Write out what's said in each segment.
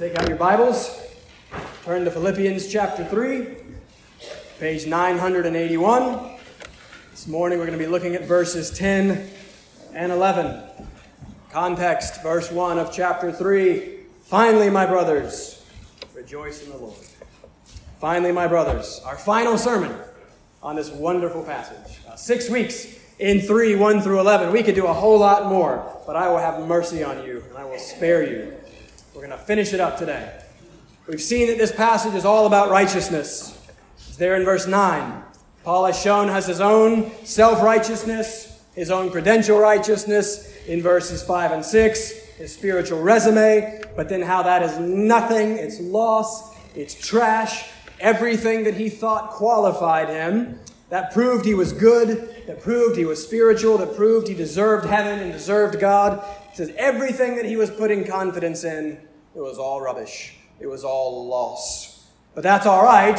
Take out your Bibles, turn to Philippians chapter 3, page 981. This morning we're going to be looking at verses 10 and 11. Context, verse 1 of chapter 3. Finally, my brothers, rejoice in the Lord. Finally, my brothers, our final sermon on this wonderful passage. Uh, six weeks in 3, 1 through 11. We could do a whole lot more, but I will have mercy on you and I will spare you. We're going to finish it up today. We've seen that this passage is all about righteousness. It's there in verse 9. Paul has shown has his own self righteousness, his own credential righteousness in verses 5 and 6, his spiritual resume, but then how that is nothing, it's loss, it's trash, everything that he thought qualified him, that proved he was good, that proved he was spiritual, that proved he deserved heaven and deserved God. He says everything that he was putting confidence in, it was all rubbish. It was all loss. But that's all right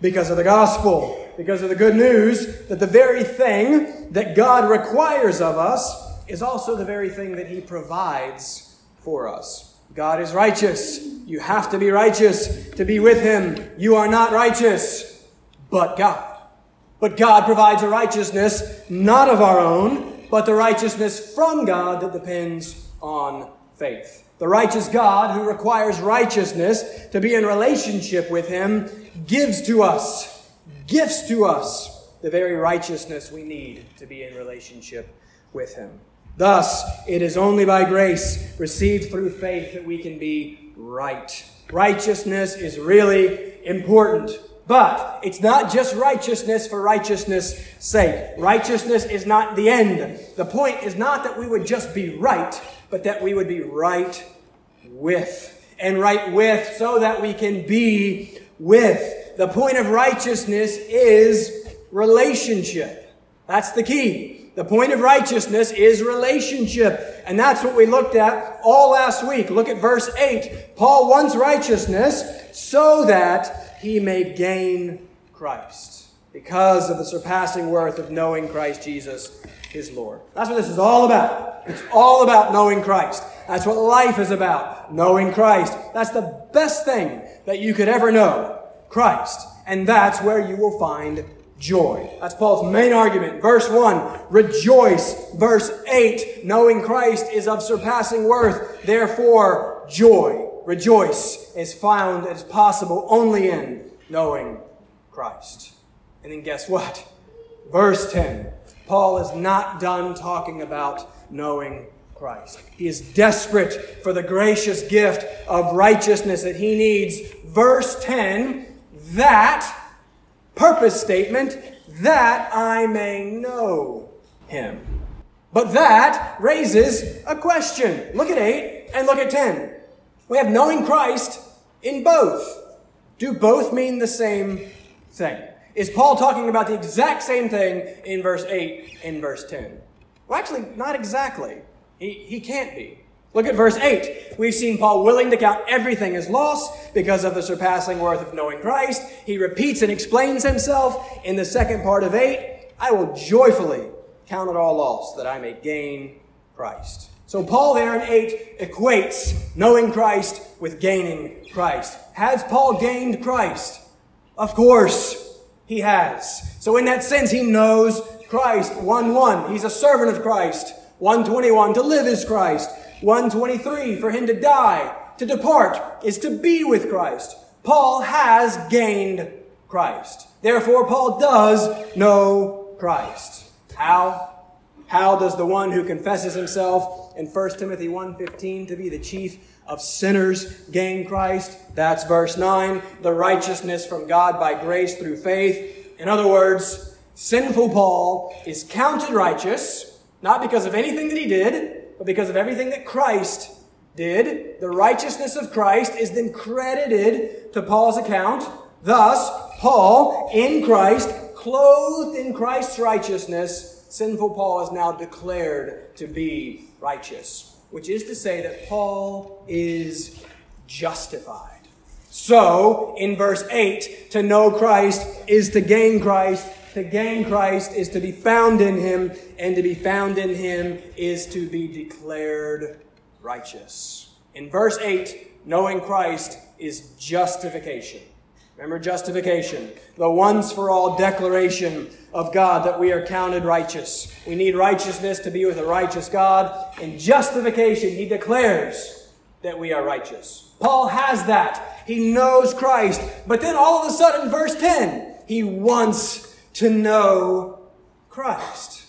because of the gospel, because of the good news that the very thing that God requires of us is also the very thing that he provides for us. God is righteous. You have to be righteous to be with him. You are not righteous, but God. But God provides a righteousness not of our own, but the righteousness from God that depends on faith. The righteous God who requires righteousness to be in relationship with Him gives to us, gifts to us the very righteousness we need to be in relationship with Him. Thus, it is only by grace received through faith that we can be right. Righteousness is really important. But it's not just righteousness for righteousness' sake. Righteousness is not the end. The point is not that we would just be right, but that we would be right with. And right with so that we can be with. The point of righteousness is relationship. That's the key. The point of righteousness is relationship. And that's what we looked at all last week. Look at verse 8. Paul wants righteousness so that he may gain Christ because of the surpassing worth of knowing Christ Jesus, his Lord. That's what this is all about. It's all about knowing Christ. That's what life is about, knowing Christ. That's the best thing that you could ever know, Christ. And that's where you will find joy. That's Paul's main argument. Verse 1, rejoice. Verse 8, knowing Christ is of surpassing worth. Therefore, joy rejoice is found, is possible only in knowing Christ. And then guess what? Verse 10. Paul is not done talking about knowing Christ. He is desperate for the gracious gift of righteousness that he needs. Verse 10, that purpose statement, that I may know him. But that raises a question. Look at 8 and look at 10. We have knowing Christ in both. Do both mean the same thing? Is Paul talking about the exact same thing in verse 8 and verse 10? Well, actually, not exactly. He, he can't be. Look at verse 8. We've seen Paul willing to count everything as loss because of the surpassing worth of knowing Christ. He repeats and explains himself in the second part of 8. I will joyfully count it all loss that I may gain Christ. So Paul there in 8 equates knowing Christ with gaining Christ. Has Paul gained Christ? Of course he has. So in that sense, he knows Christ. 1-1, he's a servant of Christ. 121, to live is Christ. 123, for him to die, to depart, is to be with Christ. Paul has gained Christ. Therefore, Paul does know Christ. How? How does the one who confesses himself in 1 Timothy 1.15 to be the chief of sinners gain Christ? That's verse 9. The righteousness from God by grace through faith. In other words, sinful Paul is counted righteous, not because of anything that he did, but because of everything that Christ did. The righteousness of Christ is then credited to Paul's account. Thus, Paul, in Christ, clothed in Christ's righteousness, sinful Paul is now declared to be righteous, which is to say that Paul is justified. So, in verse 8, to know Christ is to gain Christ. To gain Christ is to be found in him, and to be found in him is to be declared righteous. In verse 8, knowing Christ is justification. Remember justification, the once for all declaration of God that we are counted righteous. We need righteousness to be with a righteous God. In justification, he declares that we are righteous. Paul has that. He knows Christ. But then all of a sudden, verse 10, he wants to know Christ.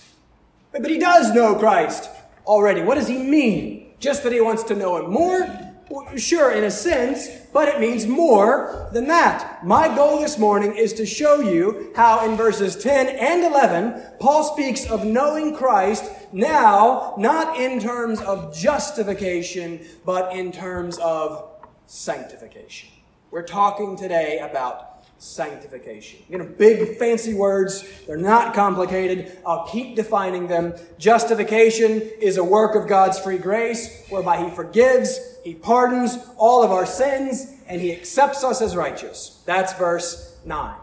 But he does know Christ already. What does he mean? Just that he wants to know him more? Sure, in a sense, but it means more than that. My goal this morning is to show you how in verses 10 and 11, Paul speaks of knowing Christ now, not in terms of justification, but in terms of sanctification. We're talking today about sanctification. You know, big fancy words. They're not complicated. I'll keep defining them. Justification is a work of God's free grace whereby He forgives, He pardons all of our sins, and He accepts us as righteous. That's verse 9.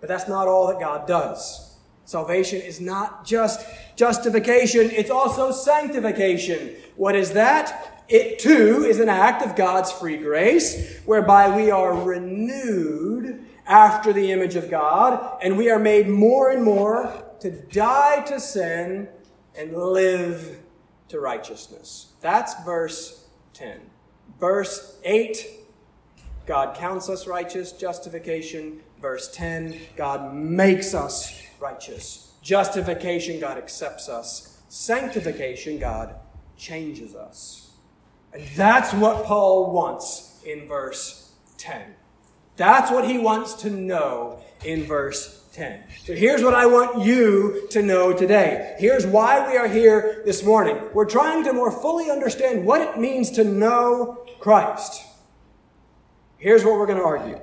But that's not all that God does. Salvation is not just justification, it's also sanctification. What is that? It too is an act of God's free grace whereby we are renewed after the image of God, and we are made more and more to die to sin and live to righteousness. That's verse 10. Verse 8, God counts us righteous, justification. Verse 10, God makes us righteous. Justification, God accepts us. Sanctification, God changes us. And that's what Paul wants in verse 10. That's what he wants to know in verse 10. So here's what I want you to know today. Here's why we are here this morning. We're trying to more fully understand what it means to know Christ. Here's what we're going to argue.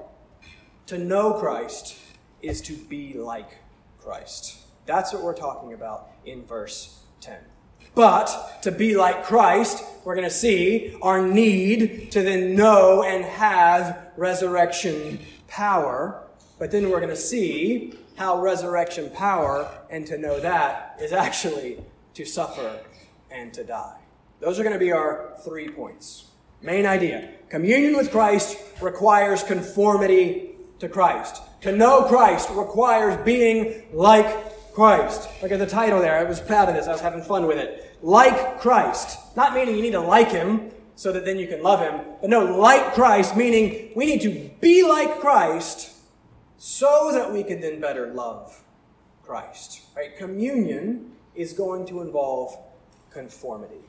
To know Christ is to be like Christ. That's what we're talking about in verse 10. But to be like Christ, we're going to see our need to then know and have resurrection power. But then we're going to see how resurrection power and to know that is actually to suffer and to die. Those are going to be our three points. Main idea communion with Christ requires conformity to Christ. To know Christ requires being like Christ. Look at the title there. I was proud of this. I was having fun with it. Like Christ. Not meaning you need to like him so that then you can love him. But no, like Christ, meaning we need to be like Christ so that we can then better love Christ. Right? Communion is going to involve conformity.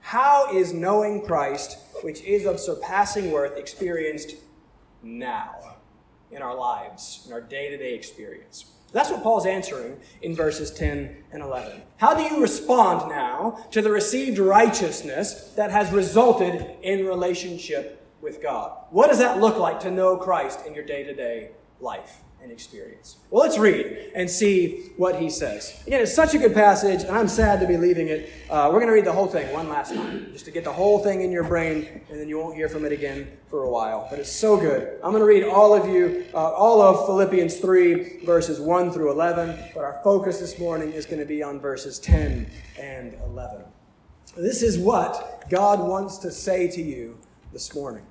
How is knowing Christ, which is of surpassing worth, experienced now in our lives, in our day to day experience? That's what Paul's answering in verses 10 and 11. How do you respond now to the received righteousness that has resulted in relationship with God? What does that look like to know Christ in your day to day life? And experience. Well, let's read and see what he says. Again, it's such a good passage, and I'm sad to be leaving it. Uh, we're going to read the whole thing one last time, just to get the whole thing in your brain, and then you won't hear from it again for a while. But it's so good. I'm going to read all of you, uh, all of Philippians 3, verses 1 through 11, but our focus this morning is going to be on verses 10 and 11. This is what God wants to say to you this morning.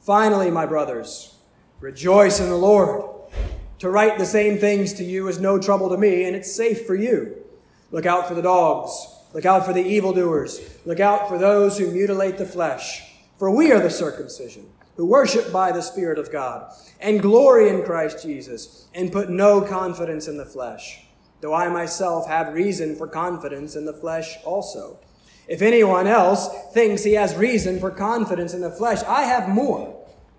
Finally, my brothers, Rejoice in the Lord. To write the same things to you is no trouble to me, and it's safe for you. Look out for the dogs. Look out for the evildoers. Look out for those who mutilate the flesh. For we are the circumcision, who worship by the Spirit of God, and glory in Christ Jesus, and put no confidence in the flesh, though I myself have reason for confidence in the flesh also. If anyone else thinks he has reason for confidence in the flesh, I have more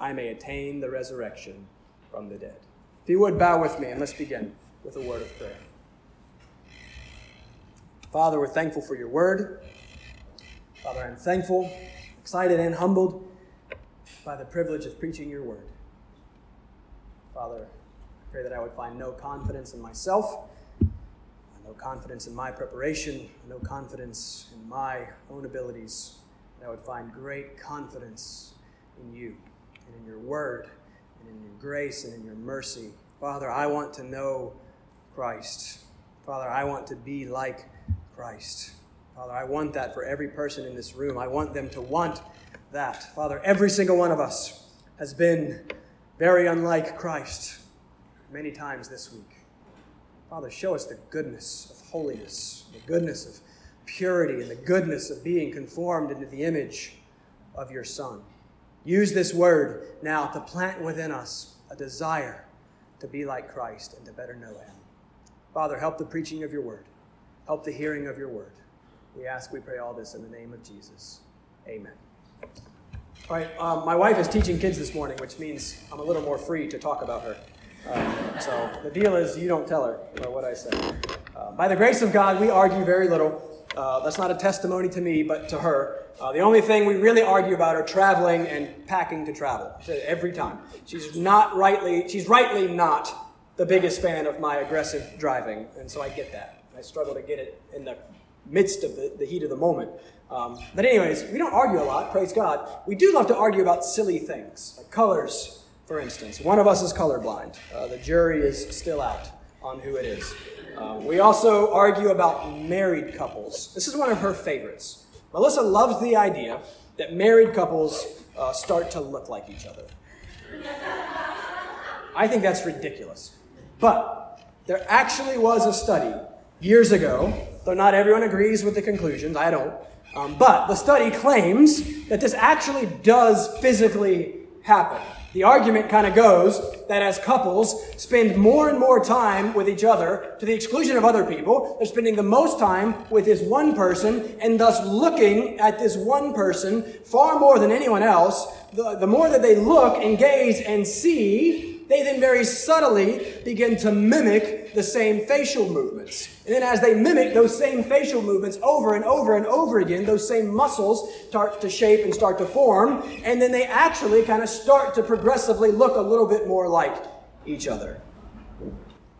I may attain the resurrection from the dead. If you would bow with me, and let's begin with a word of prayer. Father, we're thankful for your word. Father, I'm thankful, excited, and humbled by the privilege of preaching your word. Father, I pray that I would find no confidence in myself, no confidence in my preparation, no confidence in my own abilities. That I would find great confidence in you and in your word and in your grace and in your mercy. Father, I want to know Christ. Father, I want to be like Christ. Father, I want that for every person in this room. I want them to want that. Father, every single one of us has been very unlike Christ many times this week. Father, show us the goodness of holiness, the goodness of purity, and the goodness of being conformed into the image of your Son. Use this word now to plant within us a desire to be like Christ and to better know Him. Father, help the preaching of your word, help the hearing of your word. We ask, we pray all this in the name of Jesus. Amen. All right, um, my wife is teaching kids this morning, which means I'm a little more free to talk about her. Um, so the deal is, you don't tell her what I say. Uh, by the grace of God, we argue very little. Uh, that's not a testimony to me, but to her. Uh, the only thing we really argue about are traveling and packing to travel. Every time, she's not rightly, she's rightly not the biggest fan of my aggressive driving, and so I get that. I struggle to get it in the midst of the, the heat of the moment. Um, but, anyways, we don't argue a lot, praise God. We do love to argue about silly things, like colors, for instance. One of us is colorblind. Uh, the jury is still out on who it is. Um, we also argue about married couples. This is one of her favorites. Melissa loves the idea that married couples uh, start to look like each other. I think that's ridiculous. But there actually was a study years ago, though not everyone agrees with the conclusions, I don't, um, but the study claims that this actually does physically happen. The argument kind of goes that as couples spend more and more time with each other to the exclusion of other people, they're spending the most time with this one person and thus looking at this one person far more than anyone else. The, the more that they look and gaze and see, they then very subtly begin to mimic the same facial movements. And then as they mimic those same facial movements over and over and over again, those same muscles start to shape and start to form, and then they actually kind of start to progressively look a little bit more like each other.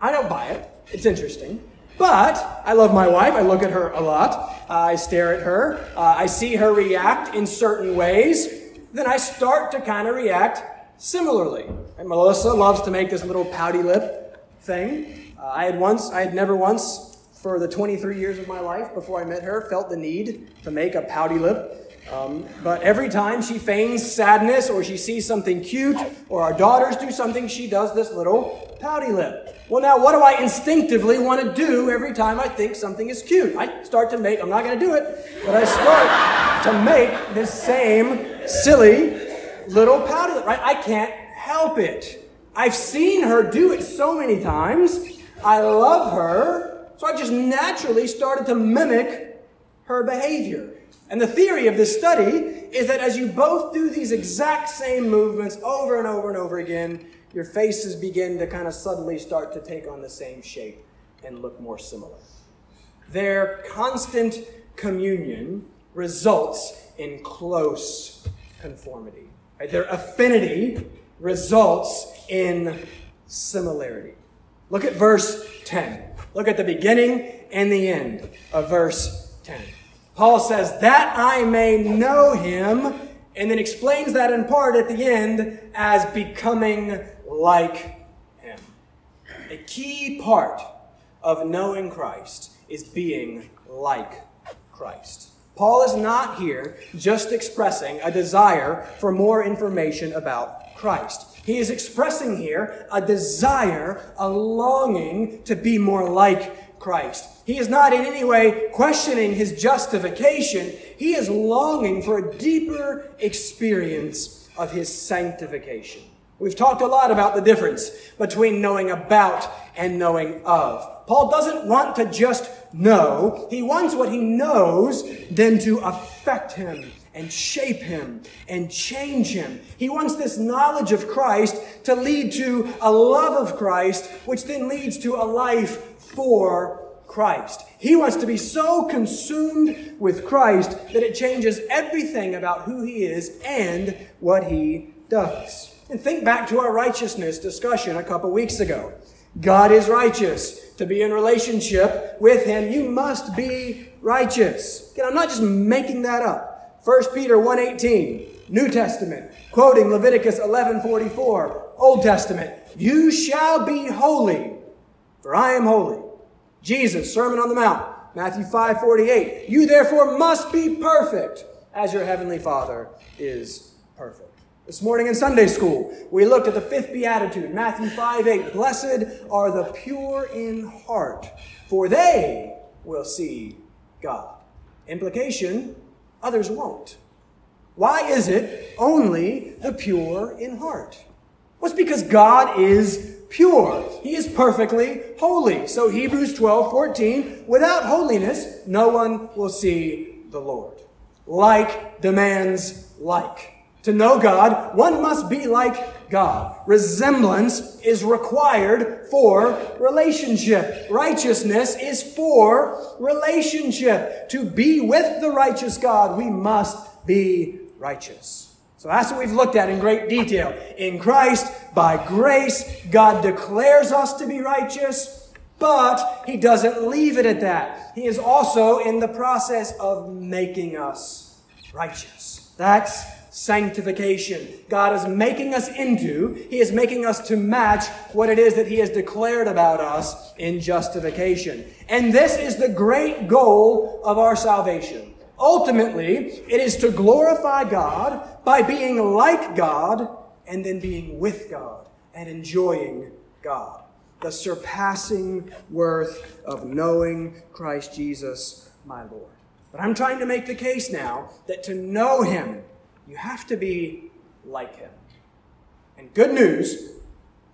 I don't buy it. It's interesting. But I love my wife. I look at her a lot. I stare at her. Uh, I see her react in certain ways. Then I start to kind of react similarly. And Melissa loves to make this little pouty lip thing. Uh, I had once, I had never once, for the 23 years of my life before I met her, felt the need to make a pouty lip. Um, but every time she feigns sadness or she sees something cute or our daughters do something, she does this little pouty lip. Well, now, what do I instinctively want to do every time I think something is cute? I start to make, I'm not going to do it, but I start to make this same silly little pouty lip, right? I can't help it. I've seen her do it so many times. I love her. So I just naturally started to mimic her behavior. And the theory of this study is that as you both do these exact same movements over and over and over again, your faces begin to kind of suddenly start to take on the same shape and look more similar. Their constant communion results in close conformity. Right? Their affinity results in similarity. Look at verse 10. Look at the beginning and the end of verse 10. Paul says, That I may know him, and then explains that in part at the end as becoming like him. A key part of knowing Christ is being like Christ. Paul is not here just expressing a desire for more information about Christ. He is expressing here a desire, a longing to be more like Christ. He is not in any way questioning his justification. He is longing for a deeper experience of his sanctification. We've talked a lot about the difference between knowing about and knowing of. Paul doesn't want to just know. He wants what he knows then to affect him and shape him and change him. He wants this knowledge of Christ to lead to a love of Christ, which then leads to a life for Christ. He wants to be so consumed with Christ that it changes everything about who he is and what he does. And think back to our righteousness discussion a couple weeks ago. God is righteous. To be in relationship with him, you must be righteous. Again, I'm not just making that up. 1 Peter 1:18, New Testament, quoting Leviticus 11:44, Old Testament, "You shall be holy, for I am holy." Jesus, Sermon on the Mount, Matthew 5:48, "You therefore must be perfect, as your heavenly Father is perfect." This morning in Sunday school, we looked at the fifth beatitude, Matthew 5 8. Blessed are the pure in heart, for they will see God. Implication others won't. Why is it only the pure in heart? Well, it's because God is pure. He is perfectly holy. So Hebrews 12 14, without holiness, no one will see the Lord. Like demands like. To know God, one must be like God. Resemblance is required for relationship. Righteousness is for relationship. To be with the righteous God, we must be righteous. So that's what we've looked at in great detail. In Christ, by grace, God declares us to be righteous, but He doesn't leave it at that. He is also in the process of making us righteous. That's sanctification. God is making us into, He is making us to match what it is that He has declared about us in justification. And this is the great goal of our salvation. Ultimately, it is to glorify God by being like God and then being with God and enjoying God. The surpassing worth of knowing Christ Jesus, my Lord. But I'm trying to make the case now that to know Him you have to be like him. And good news,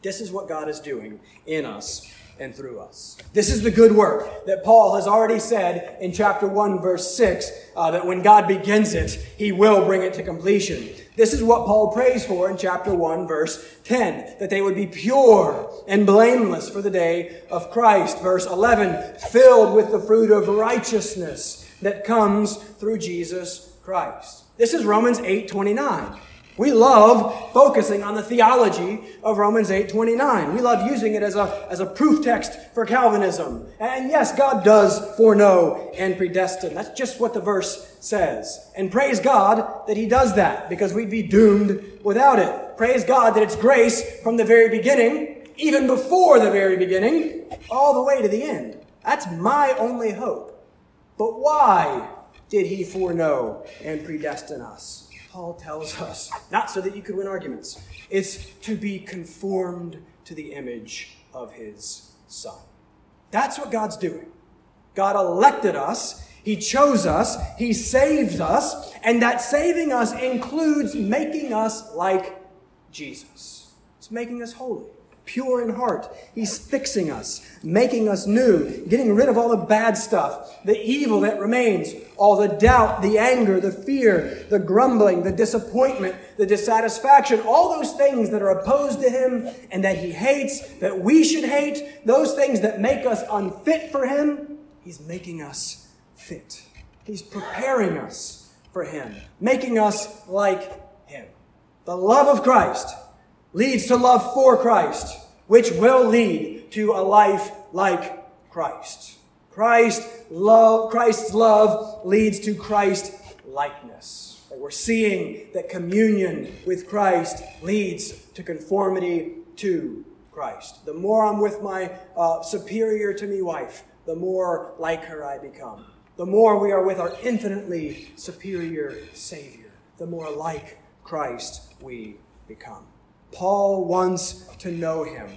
this is what God is doing in us and through us. This is the good work that Paul has already said in chapter 1, verse 6, uh, that when God begins it, he will bring it to completion. This is what Paul prays for in chapter 1, verse 10, that they would be pure and blameless for the day of Christ. Verse 11, filled with the fruit of righteousness that comes through Jesus Christ. This is Romans 8:29. We love focusing on the theology of Romans 8:29. We love using it as a, as a proof text for Calvinism. And yes, God does foreknow and predestine. That's just what the verse says. And praise God that he does that because we'd be doomed without it. Praise God that it's grace from the very beginning, even before the very beginning, all the way to the end. That's my only hope. But why did he foreknow and predestine us? Paul tells us, not so that you could win arguments, it's to be conformed to the image of his son. That's what God's doing. God elected us, he chose us, he saved us, and that saving us includes making us like Jesus. It's making us holy pure in heart. He's fixing us, making us new, getting rid of all the bad stuff, the evil that remains, all the doubt, the anger, the fear, the grumbling, the disappointment, the dissatisfaction, all those things that are opposed to Him and that He hates, that we should hate, those things that make us unfit for Him. He's making us fit. He's preparing us for Him, making us like Him. The love of Christ leads to love for Christ, which will lead to a life like Christ. Christ love, Christ's love leads to Christ likeness. We're seeing that communion with Christ leads to conformity to Christ. The more I'm with my uh, superior to me wife, the more like her I become. The more we are with our infinitely superior Savior, the more like Christ we become. Paul wants to know him,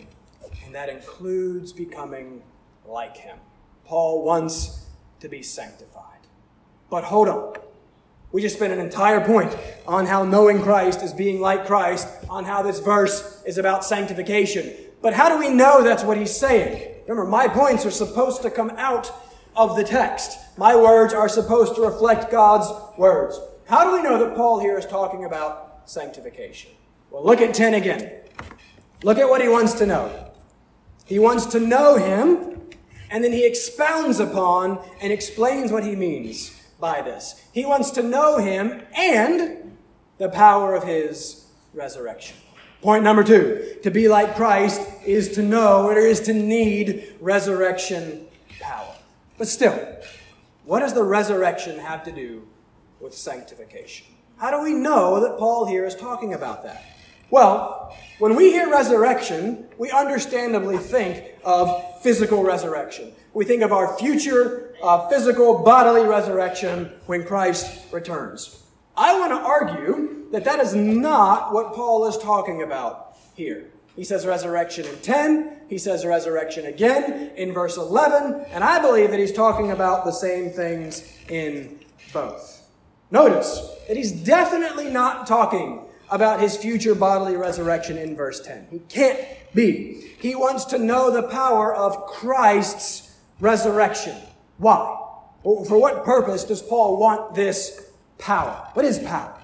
and that includes becoming like him. Paul wants to be sanctified. But hold on. We just spent an entire point on how knowing Christ is being like Christ, on how this verse is about sanctification. But how do we know that's what he's saying? Remember, my points are supposed to come out of the text. My words are supposed to reflect God's words. How do we know that Paul here is talking about sanctification? Well, look at 10 again. Look at what he wants to know. He wants to know him, and then he expounds upon and explains what he means by this. He wants to know him and the power of his resurrection. Point number two to be like Christ is to know or is to need resurrection power. But still, what does the resurrection have to do with sanctification? How do we know that Paul here is talking about that? Well, when we hear resurrection, we understandably think of physical resurrection. We think of our future uh, physical bodily resurrection when Christ returns. I want to argue that that is not what Paul is talking about here. He says resurrection in 10, he says resurrection again in verse 11, and I believe that he's talking about the same things in both. Notice that he's definitely not talking about his future bodily resurrection in verse 10. He can't be. He wants to know the power of Christ's resurrection. Why? For what purpose does Paul want this power? What is power?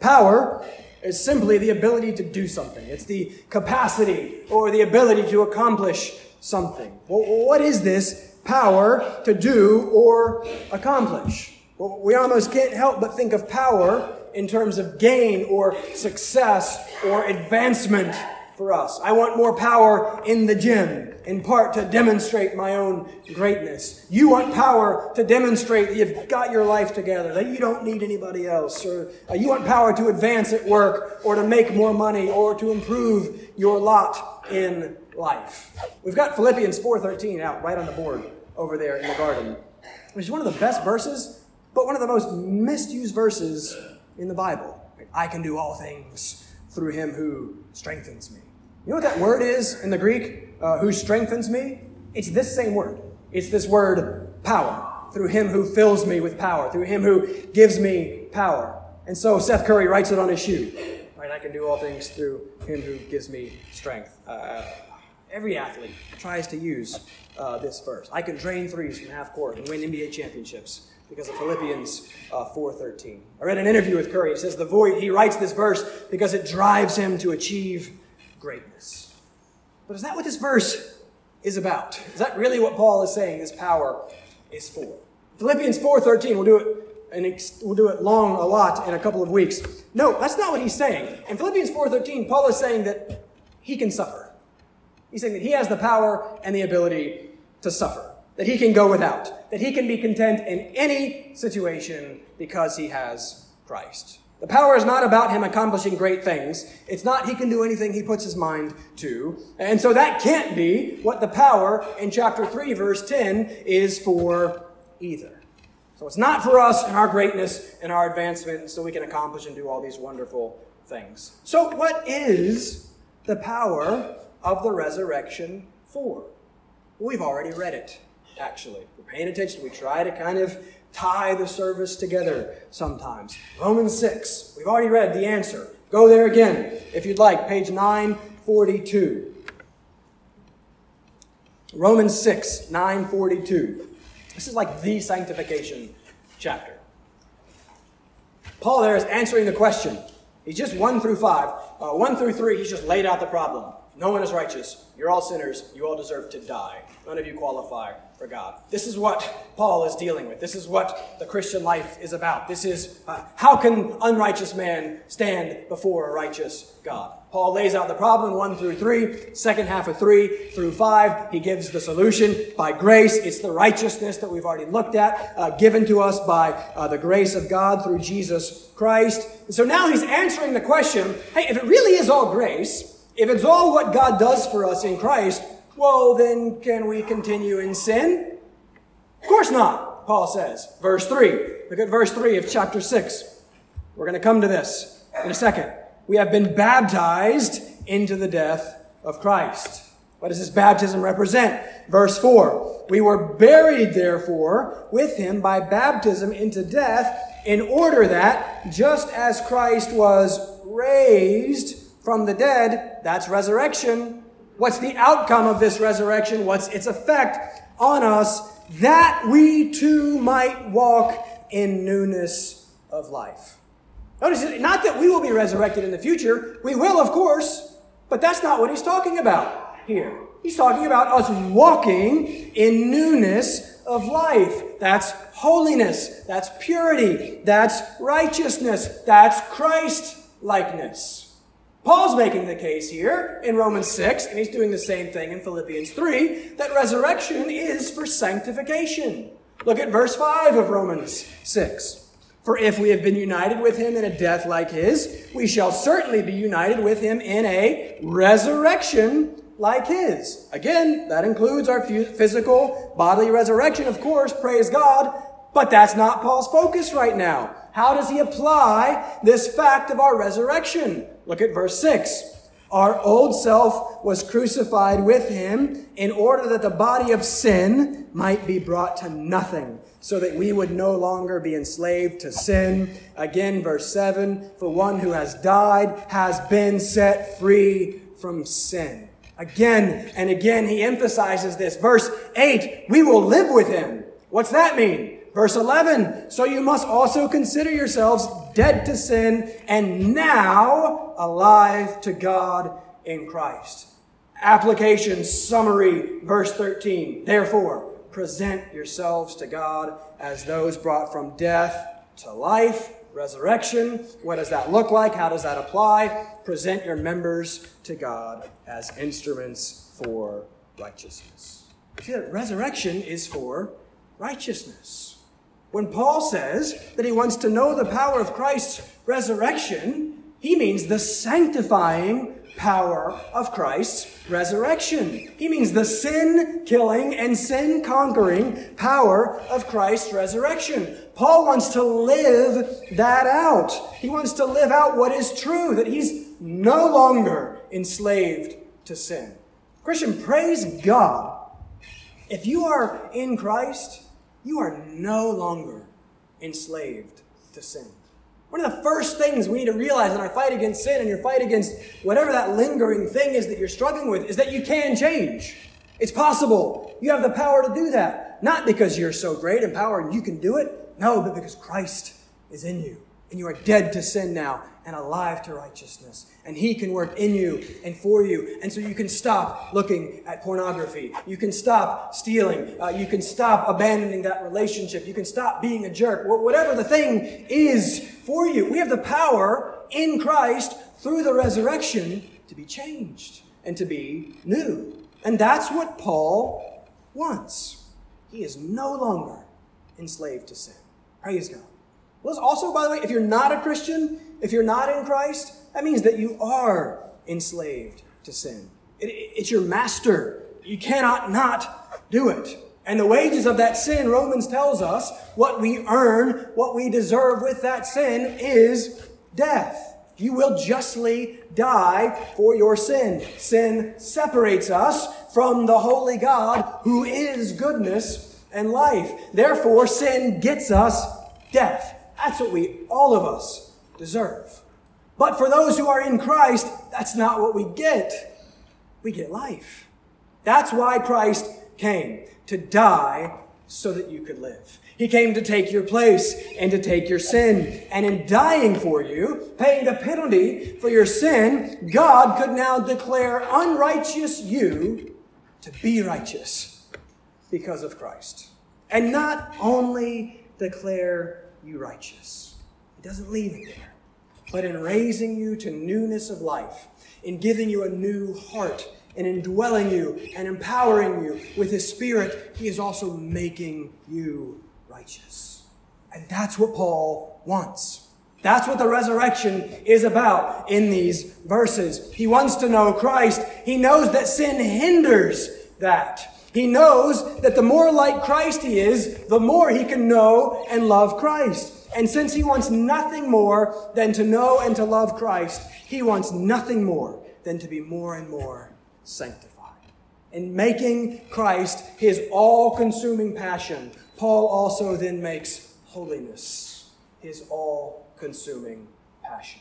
Power is simply the ability to do something. It's the capacity or the ability to accomplish something. Well, what is this power to do or accomplish? Well, we almost can't help but think of power in terms of gain or success or advancement for us. I want more power in the gym, in part to demonstrate my own greatness. You want power to demonstrate that you've got your life together, that you don't need anybody else. Or uh, you want power to advance at work, or to make more money, or to improve your lot in life. We've got Philippians 4.13 out right on the board over there in the garden, which is one of the best verses, but one of the most misused verses in the Bible. I can do all things through him who strengthens me. You know what that word is in the Greek? Uh, who strengthens me? It's this same word. It's this word power. Through him who fills me with power. Through him who gives me power. And so Steph Curry writes it on his shoe. Right? I can do all things through him who gives me strength. Uh, every athlete tries to use uh, this verse. I can drain threes from half court and win NBA championships because of Philippians uh, 4.13. I read an interview with Curry. He says the void, he writes this verse because it drives him to achieve greatness. But is that what this verse is about? Is that really what Paul is saying this power is for? Philippians 4.13, we'll do it and we'll do it long a lot in a couple of weeks. No, that's not what he's saying. In Philippians 4.13, Paul is saying that he can suffer. He's saying that he has the power and the ability to suffer that he can go without, that he can be content in any situation because he has Christ. The power is not about him accomplishing great things. It's not he can do anything he puts his mind to. And so that can't be what the power in chapter 3, verse 10 is for either. So it's not for us and our greatness and our advancement so we can accomplish and do all these wonderful things. So, what is the power of the resurrection for? We've already read it actually. We're paying attention. We try to kind of tie the service together sometimes. Romans 6. We've already read the answer. Go there again if you'd like, page 942. Romans 6, 942. This is like the sanctification chapter. Paul there is answering the question. He's just 1 through 5. Uh, 1 through 3, he's just laid out the problem. No one is righteous. You're all sinners. You all deserve to die. None of you qualify for God. This is what Paul is dealing with. This is what the Christian life is about. This is uh, how can unrighteous man stand before a righteous God? Paul lays out the problem one through three, second half of three through five. He gives the solution by grace. It's the righteousness that we've already looked at, uh, given to us by uh, the grace of God through Jesus Christ. And so now he's answering the question hey, if it really is all grace, if it's all what God does for us in Christ, well, then can we continue in sin? Of course not, Paul says. Verse 3. Look at verse 3 of chapter 6. We're going to come to this in a second. We have been baptized into the death of Christ. What does this baptism represent? Verse 4. We were buried, therefore, with him by baptism into death, in order that, just as Christ was raised from the dead, that's resurrection. What's the outcome of this resurrection? What's its effect on us? That we too might walk in newness of life. Notice, not that we will be resurrected in the future. We will, of course, but that's not what he's talking about here. He's talking about us walking in newness of life. That's holiness. That's purity. That's righteousness. That's Christ likeness. Paul's making the case here in Romans 6, and he's doing the same thing in Philippians 3, that resurrection is for sanctification. Look at verse 5 of Romans 6. For if we have been united with him in a death like his, we shall certainly be united with him in a resurrection like his. Again, that includes our physical bodily resurrection, of course, praise God, but that's not Paul's focus right now. How does he apply this fact of our resurrection? Look at verse 6. Our old self was crucified with him in order that the body of sin might be brought to nothing, so that we would no longer be enslaved to sin. Again, verse 7 For one who has died has been set free from sin. Again and again, he emphasizes this. Verse 8, we will live with him. What's that mean? Verse 11, so you must also consider yourselves dead to sin and now alive to God in Christ. Application summary, verse 13. Therefore, present yourselves to God as those brought from death to life resurrection. What does that look like? How does that apply? Present your members to God as instruments for righteousness. See that resurrection is for righteousness. When Paul says that he wants to know the power of Christ's resurrection, he means the sanctifying power of Christ's resurrection. He means the sin killing and sin conquering power of Christ's resurrection. Paul wants to live that out. He wants to live out what is true, that he's no longer enslaved to sin. Christian, praise God. If you are in Christ, you are no longer enslaved to sin. One of the first things we need to realize in our fight against sin and your fight against whatever that lingering thing is that you're struggling with is that you can change. It's possible. You have the power to do that. Not because you're so great and power and you can do it. No, but because Christ is in you. And you are dead to sin now and alive to righteousness. And He can work in you and for you. And so you can stop looking at pornography. You can stop stealing. Uh, you can stop abandoning that relationship. You can stop being a jerk. Whatever the thing is for you, we have the power in Christ through the resurrection to be changed and to be new. And that's what Paul wants. He is no longer enslaved to sin. Praise God. Well, also, by the way, if you're not a Christian, if you're not in Christ, that means that you are enslaved to sin. It, it's your master. You cannot not do it. And the wages of that sin, Romans tells us, what we earn, what we deserve with that sin is death. You will justly die for your sin. Sin separates us from the holy God who is goodness and life. Therefore, sin gets us death. That's what we, all of us, deserve. But for those who are in Christ, that's not what we get. We get life. That's why Christ came to die so that you could live. He came to take your place and to take your sin. And in dying for you, paying the penalty for your sin, God could now declare unrighteous you to be righteous because of Christ. And not only declare you righteous, He doesn't leave it there but in raising you to newness of life, in giving you a new heart, in indwelling you and empowering you with His Spirit, He is also making you righteous. And that's what Paul wants. That's what the resurrection is about in these verses. He wants to know Christ. He knows that sin hinders that. He knows that the more like Christ he is, the more he can know and love Christ. And since he wants nothing more than to know and to love Christ, he wants nothing more than to be more and more sanctified. In making Christ his all consuming passion, Paul also then makes holiness his all consuming passion?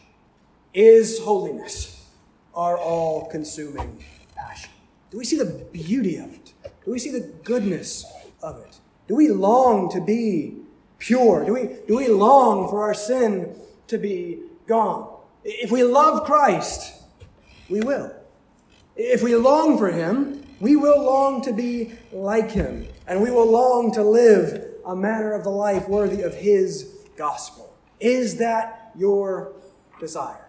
Is holiness our all consuming passion? Do we see the beauty of it? Do we see the goodness of it? Do we long to be pure? Do we, do we long for our sin to be gone? If we love Christ, we will. If we long for Him, we will long to be like Him, and we will long to live a manner of the life worthy of His gospel. Is that your desire?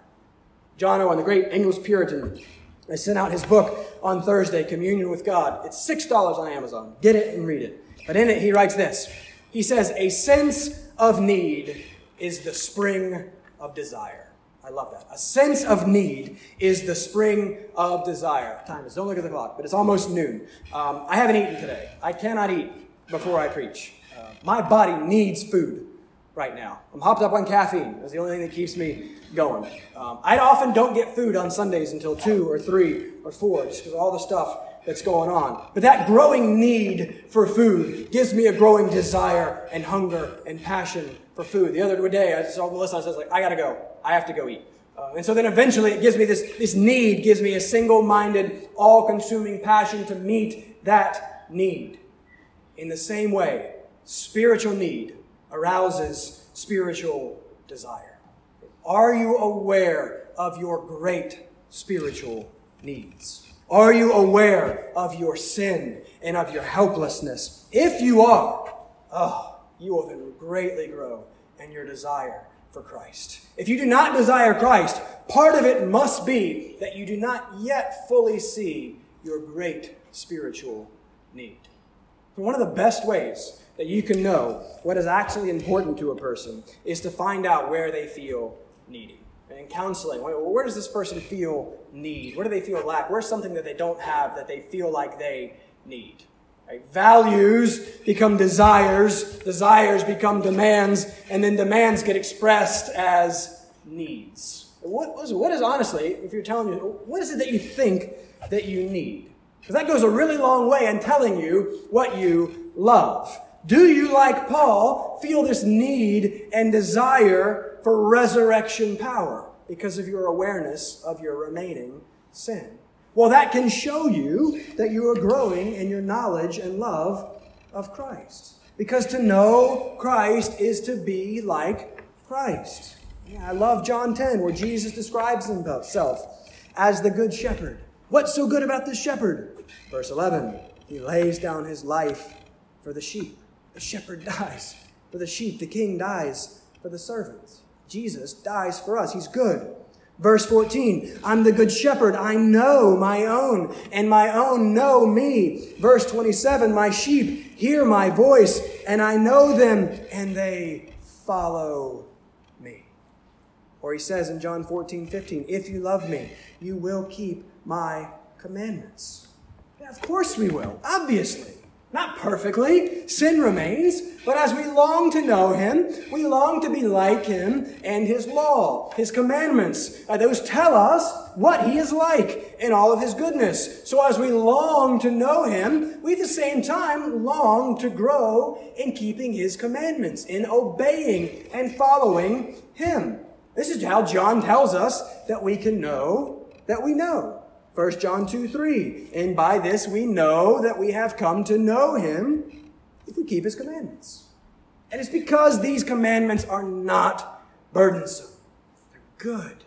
John Owen, the great English Puritan, I sent out his book on Thursday, Communion with God. It's $6 on Amazon. Get it and read it. But in it, he writes this He says, A sense of need is the spring of desire. I love that. A sense of need is the spring of desire. Time is, don't look at the clock, but it's almost noon. Um, I haven't eaten today. I cannot eat before I preach. Uh, my body needs food right now. I'm hopped up on caffeine. That's the only thing that keeps me going. Um, I often don't get food on Sundays until 2 or 3 or 4 just because of all the stuff that's going on. But that growing need for food gives me a growing desire and hunger and passion for food. The other day, I saw Melissa, I was like, I gotta go. I have to go eat. Uh, and so then eventually it gives me this, this need, gives me a single-minded, all-consuming passion to meet that need. In the same way, spiritual need arouses spiritual desire. Are you aware of your great spiritual needs? Are you aware of your sin and of your helplessness? If you are, oh, you will then greatly grow in your desire for Christ. If you do not desire Christ, part of it must be that you do not yet fully see your great spiritual need. one of the best ways that you can know what is actually important to a person is to find out where they feel needy. And in counseling, where does this person feel need? Where do they feel lack? Where's something that they don't have that they feel like they need? Right? Values become desires, desires become demands, and then demands get expressed as needs. What, what is honestly, if you're telling me, what is it that you think that you need? Because that goes a really long way in telling you what you love. Do you, like Paul, feel this need and desire for resurrection power because of your awareness of your remaining sin? Well, that can show you that you are growing in your knowledge and love of Christ. Because to know Christ is to be like Christ. Yeah, I love John 10, where Jesus describes himself as the good shepherd. What's so good about this shepherd? Verse 11, he lays down his life for the sheep. The shepherd dies for the sheep, the king dies for the servants. Jesus dies for us. He's good. Verse 14, I'm the good shepherd. I know my own, and my own know me. Verse 27, my sheep hear my voice, and I know them, and they follow me. Or he says in John 14, 15, if you love me, you will keep my commandments. Yeah, of course we will, obviously. Not perfectly. Sin remains. But as we long to know Him, we long to be like Him and His law, His commandments. Those tell us what He is like in all of His goodness. So as we long to know Him, we at the same time long to grow in keeping His commandments, in obeying and following Him. This is how John tells us that we can know that we know. 1 John 2 3. And by this we know that we have come to know him if we keep his commandments. And it's because these commandments are not burdensome. They're good.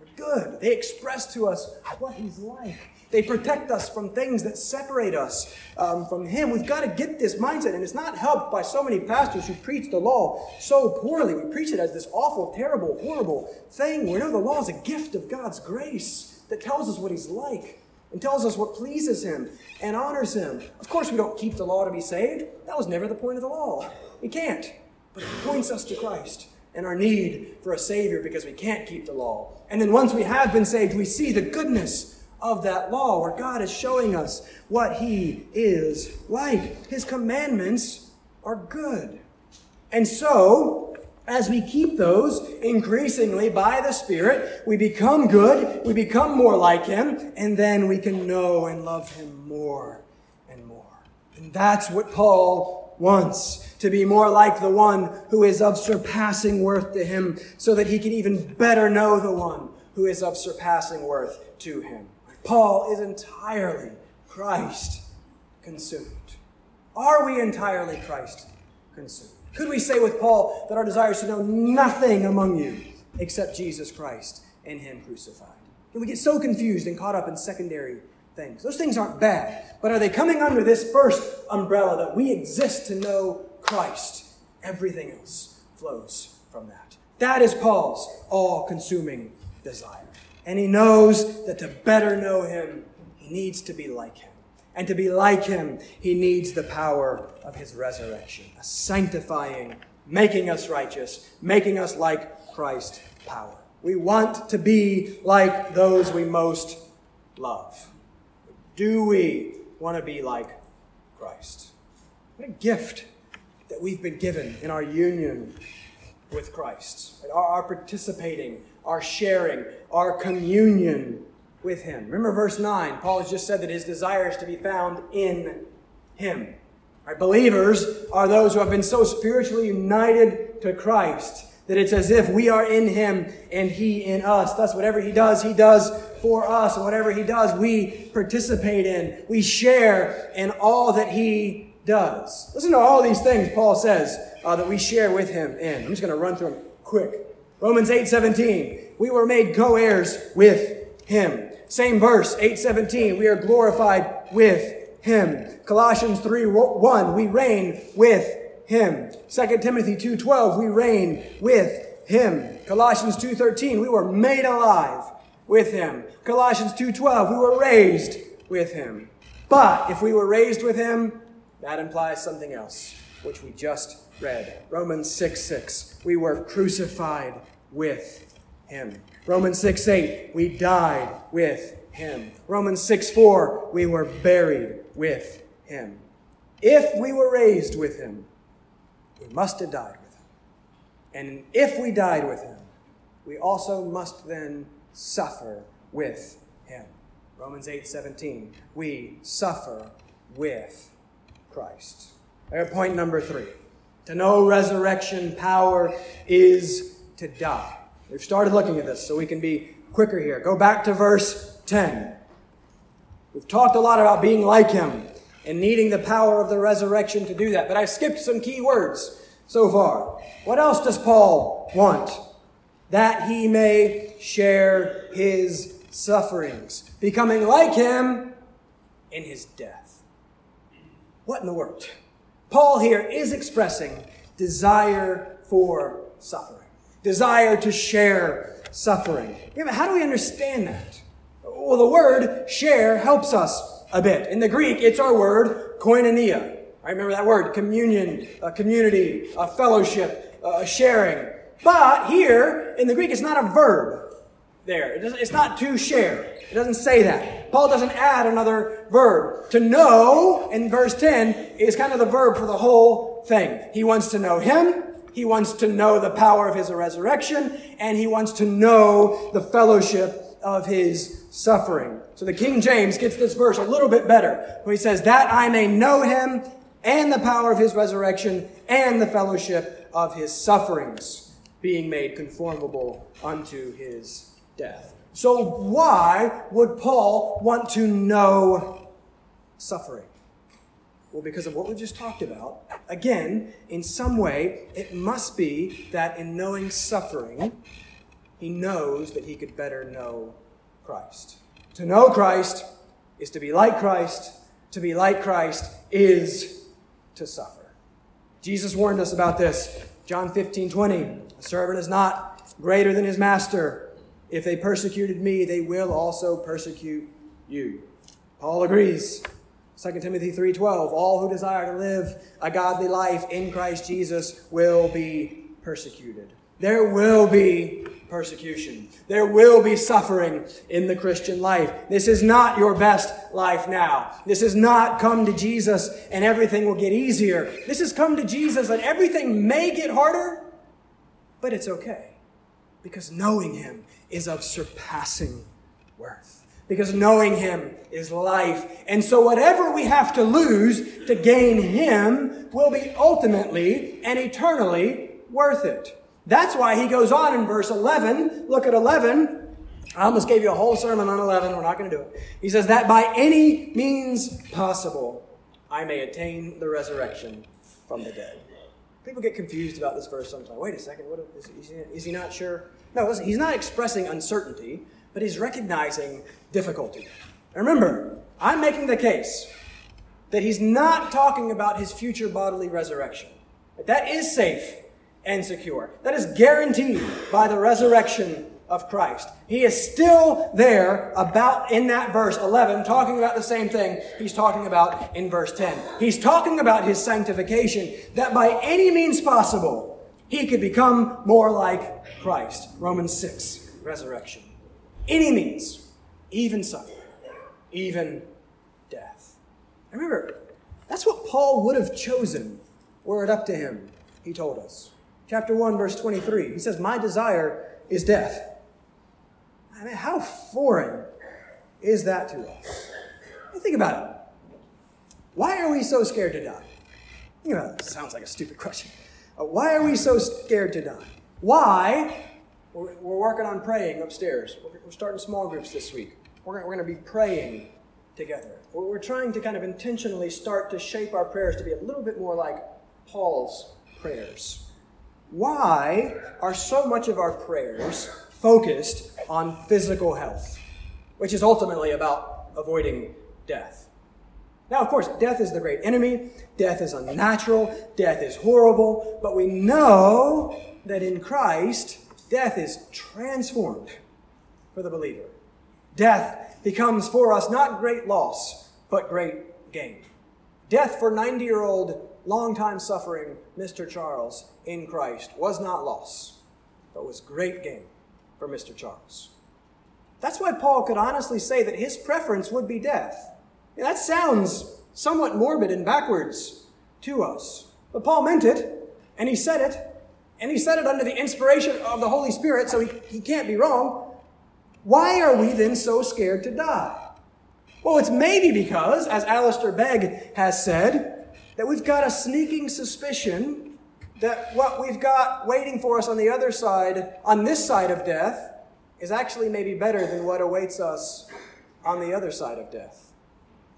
They're good. They express to us what he's like. They protect us from things that separate us um, from Him. We've got to get this mindset, and it's not helped by so many pastors who preach the law so poorly. We preach it as this awful, terrible, horrible thing. We know the law is a gift of God's grace that tells us what he's like and tells us what pleases him and honors him. Of course, we don't keep the law to be saved. That was never the point of the law. We can't. But it points us to Christ and our need for a Savior because we can't keep the law. And then once we have been saved, we see the goodness of that law where God is showing us what He is like. His commandments are good. And so, as we keep those increasingly by the Spirit, we become good, we become more like Him, and then we can know and love Him more and more. And that's what Paul wants to be more like the one who is of surpassing worth to him so that he can even better know the one who is of surpassing worth to him. Paul is entirely Christ consumed. Are we entirely Christ consumed? Could we say with Paul that our desire is to know nothing among you except Jesus Christ and Him crucified? And we get so confused and caught up in secondary things. Those things aren't bad, but are they coming under this first umbrella that we exist to know Christ? Everything else flows from that. That is Paul's all consuming desire. And he knows that to better know him, he needs to be like him. And to be like him, he needs the power of his resurrection, a sanctifying, making us righteous, making us like Christ power. We want to be like those we most love. Do we want to be like Christ? What a gift that we've been given in our union with Christ, our, participating, our sharing, our communion with Him. Remember verse 9, Paul has just said that his desire is to be found in Him. Right? Believers are those who have been so spiritually united to Christ that it's as if we are in Him and He in us. Thus, whatever He does, He does for us. And whatever He does, we participate in. We share in all that He does. Listen to all these things Paul says uh, that we share with Him in. I'm just going to run through them quick. Romans 8 17. We were made co heirs with Him. Same verse, 817. We are glorified with Him. Colossians 3 1. We reign with him. 2 Timothy 2:12, we reign with him. Colossians 2:13, we were made alive with him. Colossians 2:12, we were raised with him. But if we were raised with him, that implies something else, which we just read. Romans 6 6, we were crucified with him. Romans 6 8, we died with him. Romans 6 4, we were buried with him. If we were raised with him, we must have died with him. And if we died with him, we also must then suffer with him. Romans 8 17. We suffer with Christ. Point number three. To know resurrection power is to die. We've started looking at this so we can be quicker here. Go back to verse 10. We've talked a lot about being like him and needing the power of the resurrection to do that. But I skipped some key words so far. What else does Paul want? That he may share his sufferings, becoming like him in his death. What in the world? Paul here is expressing desire for suffering, desire to share suffering. How do we understand that? Well, the word share helps us a bit. In the Greek, it's our word koinonia. I remember that word, communion, uh, community, uh, fellowship, uh, sharing. But here, in the Greek, it's not a verb there. It it's not to share. It doesn't say that. Paul doesn't add another verb. To know, in verse 10, is kind of the verb for the whole thing. He wants to know him. He wants to know the power of his resurrection, and he wants to know the fellowship of his suffering. So the King James gets this verse a little bit better, where he says, That I may know him and the power of his resurrection and the fellowship of his sufferings, being made conformable unto his death. So why would Paul want to know suffering? Well, because of what we just talked about. Again, in some way, it must be that in knowing suffering, he knows that he could better know Christ. To know Christ is to be like Christ. To be like Christ is to suffer. Jesus warned us about this. John 15, 20. A servant is not greater than his master. If they persecuted me, they will also persecute you. Paul agrees. 2 Timothy 3:12 All who desire to live a godly life in Christ Jesus will be persecuted. There will be persecution. There will be suffering in the Christian life. This is not your best life now. This is not come to Jesus and everything will get easier. This is come to Jesus and everything may get harder, but it's okay because knowing Him is of surpassing worth. because knowing him is life. And so whatever we have to lose to gain him will be ultimately and eternally worth it. That's why he goes on in verse 11. Look at 11. I almost gave you a whole sermon on 11. We're not going to do it. He says, That by any means possible, I may attain the resurrection from the dead. People get confused about this verse sometimes. Wait a second, what is, is, he, is he not sure? No, listen, he's not expressing uncertainty, but he's recognizing difficulty. Remember, I'm making the case that he's not talking about his future bodily resurrection. But That is safe and secure. That is guaranteed by the resurrection of Christ. He is still there about in that verse 11 talking about the same thing he's talking about in verse 10. He's talking about his sanctification that by any means possible he could become more like Christ. Romans 6, resurrection. Any means, even suffering, even death. remember, that's what Paul would have chosen were it up to him, he told us. Chapter 1, verse 23. He says, My desire is death I mean, how foreign is that to us? Think about it. Why are we so scared to die? You know, it sounds like a stupid question. Uh, why are we so scared to die? Why? We're, we're working on praying upstairs. We're, we're, starting small groups this week. We're, going to be praying together. We're trying to kind of intentionally start to shape our prayers to be a little bit more like Paul's prayers. Why are so much of our prayers focused on physical health, which is ultimately about avoiding death. Now, of course, death is the great enemy. Death is unnatural. Death is horrible. But we know that in Christ, death is transformed for the believer. Death becomes for us not great loss, but great gain. Death for 90 year old, long-time suffering Mr. Charles in Christ was not loss, but was great gain for Mr. Charles. That's why Paul could honestly say that his preference would be death. That sounds somewhat morbid and backwards to us. But Paul meant it, and he said it, and he said it under the inspiration of the Holy Spirit, so he, he can't be wrong. Why are we then so scared to die? Well, it's maybe because, as Alistair Begg has said, that we've got a sneaking suspicion that what we've got waiting for us on the other side, on this side of death, is actually maybe better than what awaits us on the other side of death.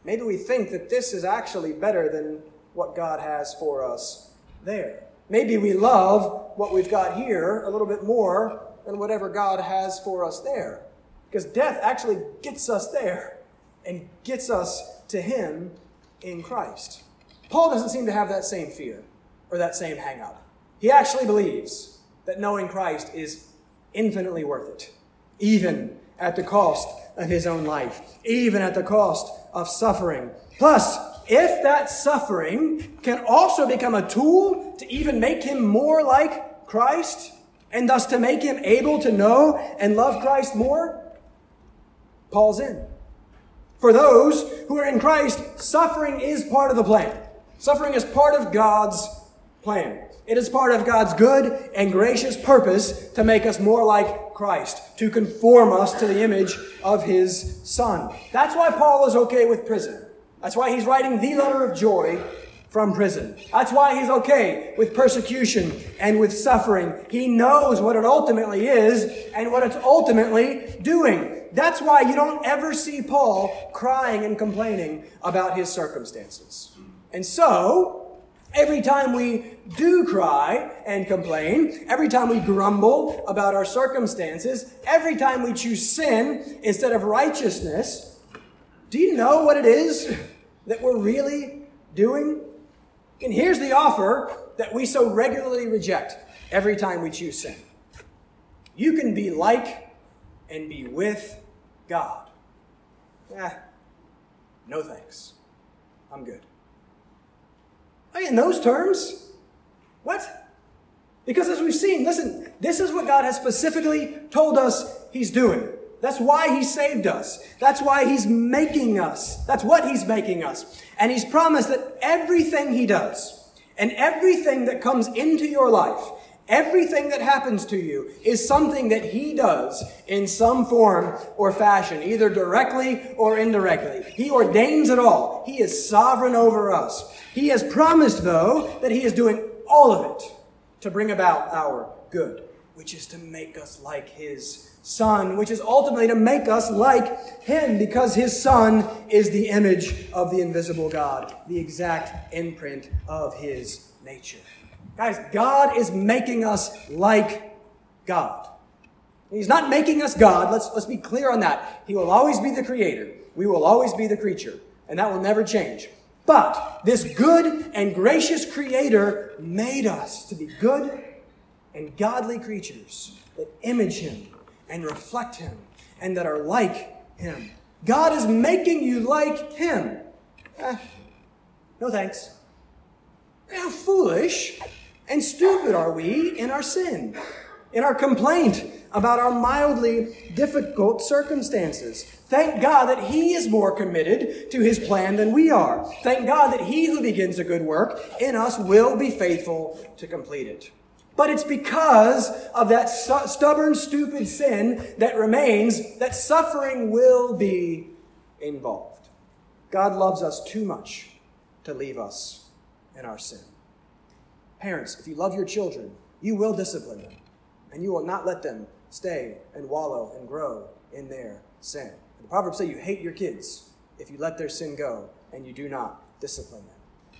Maybe we think that this is actually better than what God has for us there. Maybe we love what we've got here a little bit more than whatever God has for us there. Because death actually gets us there and gets us to Him in Christ. Paul doesn't seem to have that same fear or that same hangup. He actually believes that knowing Christ is infinitely worth it, even at the cost of his own life, even at the cost of suffering. Plus, if that suffering can also become a tool to even make him more like Christ, and thus to make him able to know and love Christ more, Paul's in. For those who are in Christ, suffering is part of the plan. Suffering is part of God's plan. It is part of God's good and gracious purpose to make us more like Christ, to conform us to the image of His Son. That's why Paul is okay with prison. That's why he's writing the letter of joy from prison. That's why he's okay with persecution and with suffering. He knows what it ultimately is and what it's ultimately doing. That's why you don't ever see Paul crying and complaining about his circumstances. And so, Every time we do cry and complain, every time we grumble about our circumstances, every time we choose sin instead of righteousness, do you know what it is that we're really doing? And here's the offer that we so regularly reject every time we choose sin. You can be like and be with God. Eh, no thanks. I'm good. In those terms? What? Because as we've seen, listen, this is what God has specifically told us He's doing. That's why He saved us. That's why He's making us. That's what He's making us. And He's promised that everything He does and everything that comes into your life Everything that happens to you is something that He does in some form or fashion, either directly or indirectly. He ordains it all. He is sovereign over us. He has promised, though, that He is doing all of it to bring about our good, which is to make us like His Son, which is ultimately to make us like Him, because His Son is the image of the invisible God, the exact imprint of His nature. Guys, God is making us like God. He's not making us God. Let's, let's be clear on that. He will always be the creator. We will always be the creature. And that will never change. But this good and gracious creator made us to be good and godly creatures that image him and reflect him and that are like him. God is making you like him. Eh, no thanks. How foolish and stupid are we in our sin, in our complaint about our mildly difficult circumstances. Thank God that He is more committed to His plan than we are. Thank God that He who begins a good work in us will be faithful to complete it. But it's because of that stubborn, stupid sin that remains that suffering will be involved. God loves us too much to leave us in our sin. Parents, if you love your children, you will discipline them, and you will not let them stay and wallow and grow in their sin. The Proverbs say you hate your kids if you let their sin go and you do not discipline them.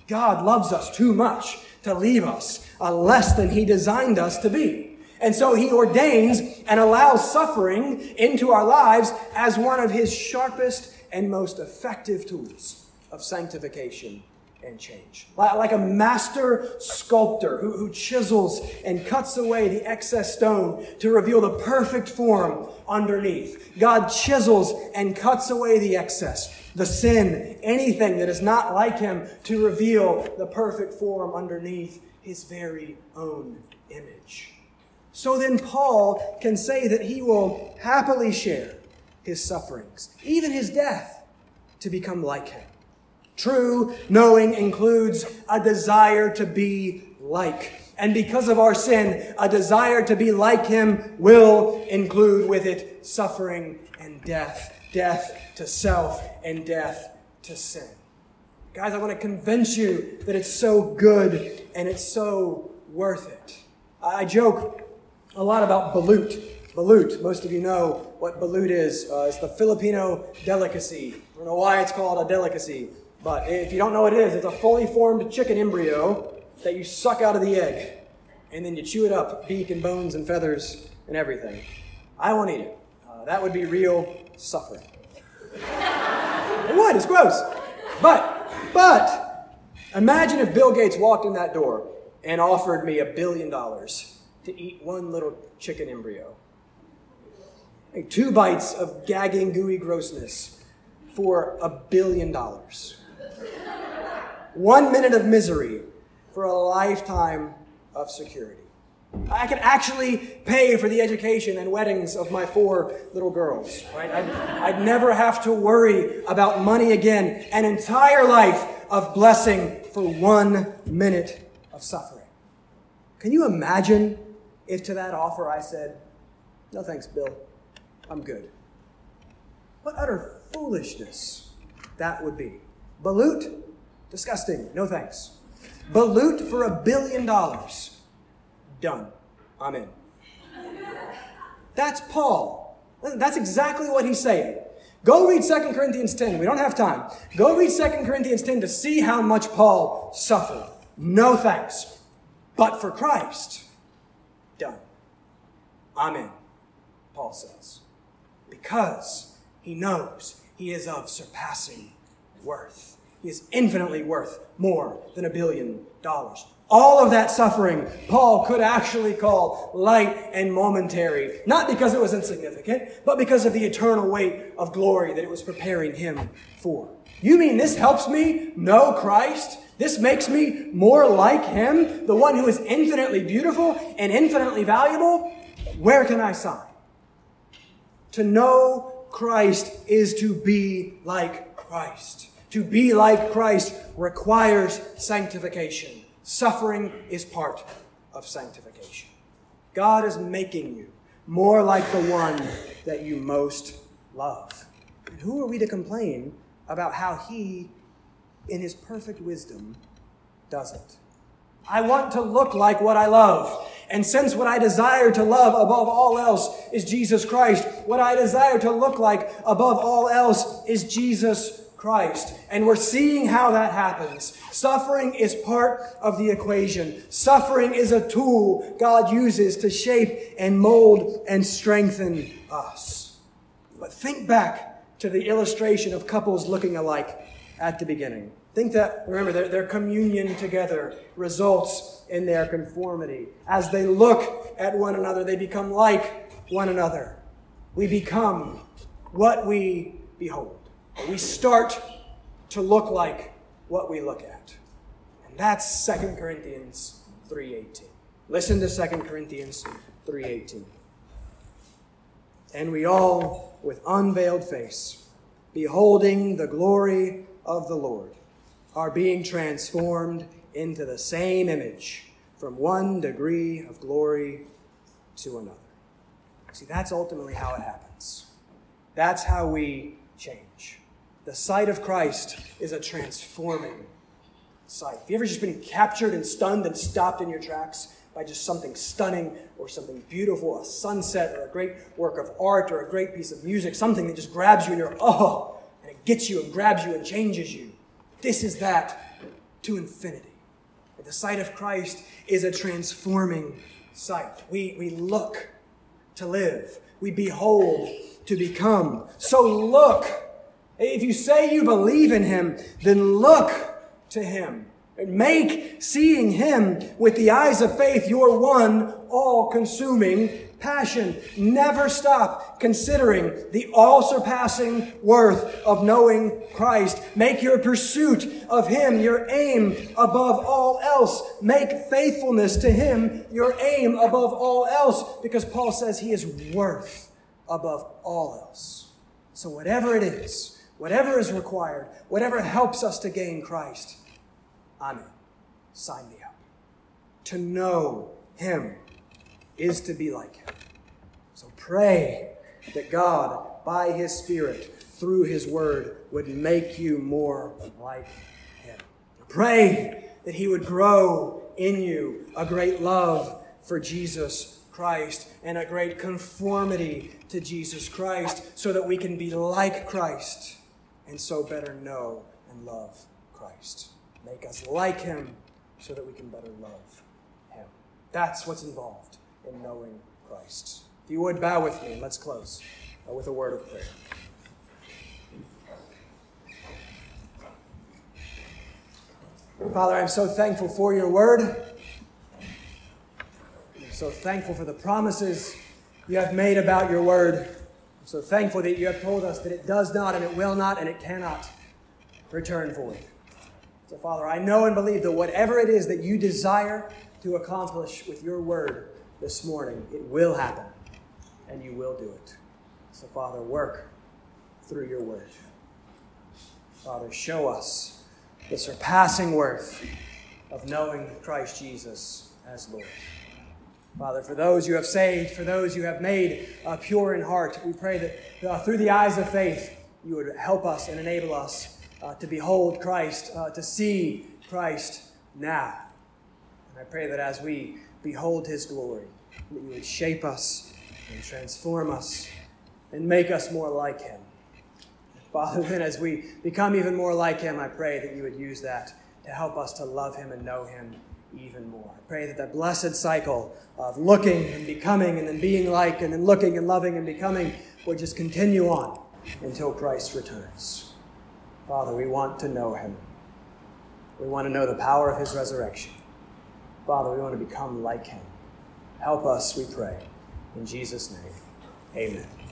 God loves us too much to leave us a less than He designed us to be. And so He ordains and allows suffering into our lives as one of His sharpest and most effective tools of sanctification and change. Like a master sculptor who, who chisels and cuts away the excess stone to reveal the perfect form underneath. God chisels and cuts away the excess, the sin, anything that is not like Him to reveal the perfect form underneath His very own image. So then, Paul can say that he will happily share his sufferings, even his death, to become like him. True knowing includes a desire to be like. And because of our sin, a desire to be like him will include with it suffering and death. Death to self and death to sin. Guys, I want to convince you that it's so good and it's so worth it. I joke a lot about balut. Balut, most of you know what balut is. Uh, it's the Filipino delicacy. I don't know why it's called a delicacy. But if you don't know what it is, it's a fully formed chicken embryo that you suck out of the egg. And then you chew it up, beak and bones and feathers and everything. I won't eat it. Uh, that would be real suffering. it would, it's gross. But, but, imagine if Bill Gates walked in that door and offered me a billion dollars to eat one little chicken embryo. Like two bites of gagging, gooey grossness for a billion dollars. One minute of misery for a lifetime of security. I could actually pay for the education and weddings of my four little girls, right? I'd, I'd, never have to worry about money again. An entire life of blessing for one minute of suffering. Can you imagine if to that offer I said, No thanks, Bill. I'm good? What utter foolishness that would be. Balut Disgusting. No thanks. Balut for a billion dollars. Done. I'm in. That's Paul. That's exactly what he's saying. Go read 2 Corinthians 10. We don't have time. Go read 2 Corinthians 10 to see how much Paul suffered. No thanks. But for Christ, done. I'm in, Paul says. Because he knows he is of surpassing worth. Is infinitely worth more than a billion dollars. All of that suffering, Paul could actually call light and momentary, not because it was insignificant, but because of the eternal weight of glory that it was preparing him for. You mean this helps me know Christ? This makes me more like him, the one who is infinitely beautiful and infinitely valuable? Where can I sign? To know Christ is to be like Christ. To be like Christ requires sanctification. Suffering is part of sanctification. God is making you more like the one that you most love. And who are we to complain about how He, in His perfect wisdom, does it? I want to look like what I love. And since what I desire to love above all else is Jesus Christ, what I desire to look like above all else is Jesus Christ. And we're seeing how that happens. Suffering is part of the equation. Suffering is a tool God uses to shape and mold and strengthen us. But think back to the illustration of couples looking alike at the beginning. Think that, remember, their, their communion together results in their conformity. As they look at one another, they become like one another. We become what we behold. We start to look like what we look at. And that's 2 Corinthians 3:18. Listen to 2 Corinthians 3:18. And we all with unveiled face beholding the glory of the Lord are being transformed into the same image from one degree of glory to another. See, that's ultimately how it happens. That's how we change. The sight of Christ is a transforming sight. Have you ever just been captured and stunned and stopped in your tracks by just something stunning or something beautiful, a sunset or a great work of art or a great piece of music, something that just grabs you and you're, oh, and it gets you and grabs you and changes you? This is that to infinity. The sight of Christ is a transforming sight. We, we look to live, we behold to become. So look. If you say you believe in Him, then look to Him. Make seeing Him with the eyes of faith your one all consuming passion. Never stop considering the all surpassing worth of knowing Christ. Make your pursuit of Him your aim above all else. Make faithfulness to Him your aim above all else because Paul says He is worth above all else. So, whatever it is, whatever is required, whatever helps us to gain Christ, I'm in. Sign me up. To know Him is to be like him. So pray that God, by his Spirit, through his word, would make you more like him. Pray that he would grow in you a great love for Jesus Christ and a great conformity to Jesus Christ so that we can be like Christ and so better know and love Christ. Make us like him so that we can better love him. That's what's involved in knowing Christ. If you would bow with me, let's close uh, with a word of prayer. Father, I'm so thankful for your word. I'm so thankful for the promises you have made about your word. So thankful that you have told us that it does not and it will not and it cannot return for void. So, Father, I know and believe that whatever it is that you desire to accomplish with your word, this morning, it will happen, and you will do it. So, Father, work through your word. Father, show us the surpassing worth of knowing Christ Jesus as Lord. Father, for those you have saved, for those you have made uh, pure in heart, we pray that uh, through the eyes of faith, you would help us and enable us uh, to behold Christ, uh, to see Christ now. And I pray that as we behold his glory, that you would shape us and transform us and make us more like him. Father, then as we become even more like him, I pray that you would use that to help us to love him and know him even more. I pray that that blessed cycle of looking and becoming and then being like and then looking and loving and becoming would just continue on until Christ returns. Father, we want to know him. We want to know the power of his resurrection. Father, we want to become like him. Help us, we pray. In Jesus' name, amen.